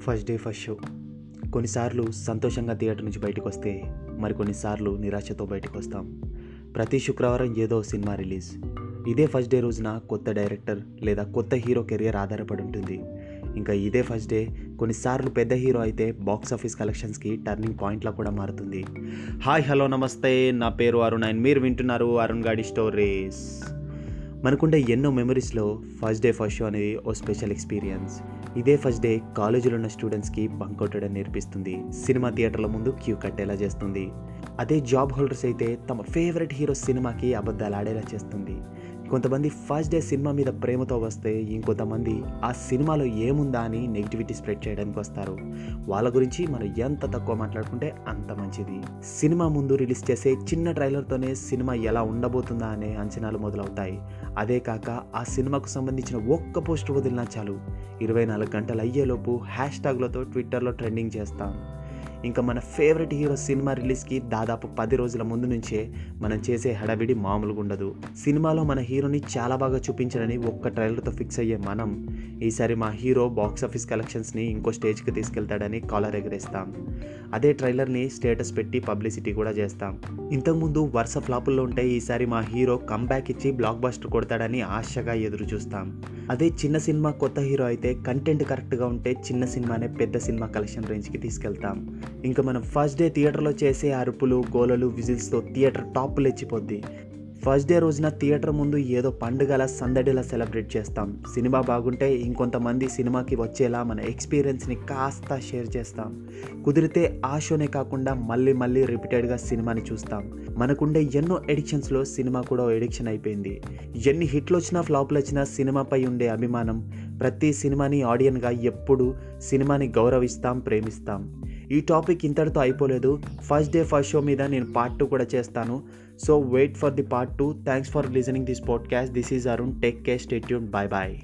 First day first show. కొన్నిసార్లు సంతోషంగా theatre నుంచి బయటకు వస్తే మరికొన్నిసార్లు నిరాశతో బయటకు వస్తాం. ప్రతి శుక్రవారం ఏదో సినిమా రిలీజ్. ఇదే ఫస్ట్ డే రోజున కొత్త డైరెక్టర్ లేదా కొత్త హీరో కెరియర్ ఆధారపడి ఉంటుంది. ఇంకా ఇదే ఫస్ట్ డే కొన్నిసార్లు పెద్ద హీరో అయితే బాక్స్ ఆఫీస్ కలెక్షన్స్కి టర్నింగ్ పాయింట్లా కూడా మారుతుంది. హాయ్ హలో నమస్తే. నా పేరు అరుణ్ అండ్ మీరు వింటున్నారు అరుణ్ గాడి స్టోరీస్. మనకుండే ఎన్నో మెమరీస్లో ఫస్ట్ డే ఫస్ట్ షో అనేది ఓ స్పెషల్ ఎక్స్పీరియన్స్ ఇదే ఫస్ట్ డే కాలేజీలో ఉన్న స్టూడెంట్స్కి బంక్ కొట్టడం నేర్పిస్తుంది. సినిమా థియేటర్ల ముందు క్యూ కట్టేలా చేస్తుంది. అదే జాబ్ హోల్డర్స్ అయితే తమ ఫేవరెట్ హీరో సినిమాకి అబద్ధాలు ఆడేలా చేస్తుంది. కొంతమంది ఫస్ట్ డే సినిమా మీద ప్రేమతో వస్తే ఇంకొంతమంది ఆ సినిమాలో ఏముందా అని నెగిటివిటీ స్ప్రెడ్ చేయడానికి వస్తారు. వాళ్ళ గురించి మనం ఎంత తక్కువ మాట్లాడుకుంటే అంత మంచిది. సినిమా ముందు రిలీజ్ చేసే చిన్న ట్రైలర్తోనే సినిమా ఎలా ఉండబోతుందా అనే అంచనాలు మొదలవుతాయి. అదే కాక ఆ సినిమాకు సంబంధించిన ఒక్క పోస్టర్ వదిలినా చాలు. ఇరవై నాలుగు గంటలు అయ్యేలోపు హ్యాష్ ట్యాగ్లతో ట్విట్టర్లో ట్రెండింగ్ చేస్తాం. ఇంకా మన ఫేవరెట్ హీరో సినిమా రిలీజ్కి దాదాపు పది రోజుల ముందు నుంచే మనం చేసే హడావిడి మామూలుగా ఉండదు. సినిమాలో మన హీరోని చాలా బాగా చూపించాలని ఒక్క ట్రైలర్తో ఫిక్స్ అయ్యే మనం ఈసారి మా హీరో బాక్స్ ఆఫీస్ కలెక్షన్స్ని ఇంకో స్టేజ్కి తీసుకెళ్తాడని కాలర్ ఎగరేస్తాం. అదే ట్రైలర్ని స్టేటస్ పెట్టి పబ్లిసిటీ కూడా చేస్తాం. ఇంతకుముందు వరుస ఫ్లాపుల్లో ఉంటే ఈసారి మా హీరో కంబ్యాక్ ఇచ్చి బ్లాక్ బస్టర్ కొడతాడని ఆశగా ఎదురు చూస్తాం. అదే చిన్న సినిమా కొత్త హీరో అయితే కంటెంట్ కరెక్ట్గా ఉంటే చిన్న సినిమానే పెద్ద సినిమా కలెక్షన్ రేంజ్కి తీసుకెళ్తాం. ఇంకా మనం ఫస్ట్ డే థియేటర్లో చేసే అరుపులు గోలలు విజిల్స్తో థియేటర్ టాప్ లేచిపోద్ది. ఫస్ట్ డే రోజున థియేటర్ ముందు ఏదో పండుగల సందడిలా సెలబ్రేట్ చేస్తాం. సినిమా బాగుంటే ఇంకొంతమంది సినిమాకి వచ్చేలా మన ఎక్స్పీరియన్స్ని కాస్త షేర్ చేస్తాం. కుదిరితే ఆ షోనే కాకుండా మళ్ళీ మళ్ళీ రిపీటెడ్గా సినిమాని చూస్తాం. మనకుండే ఎన్నో ఎడిక్షన్స్లో సినిమా కూడా ఎడిక్షన్ అయిపోయింది. ఎన్ని హిట్లు వచ్చినా ఫ్లాప్లు వచ్చినా సినిమాపై ఉండే అభిమానం ప్రతి సినిమాని ఆడియన్గా ఎప్పుడు సినిమాని గౌరవిస్తాం ప్రేమిస్తాం. ఈ టాపిక్ ఇంతటితో అయిపోలేదు. ఫస్ట్ డే ఫస్ట్ షో మీద నేను పార్ట్ టూ కూడా చేస్తాను. So wait for the part two. Thanks for listening this podcast this is Arun take care stay tuned bye bye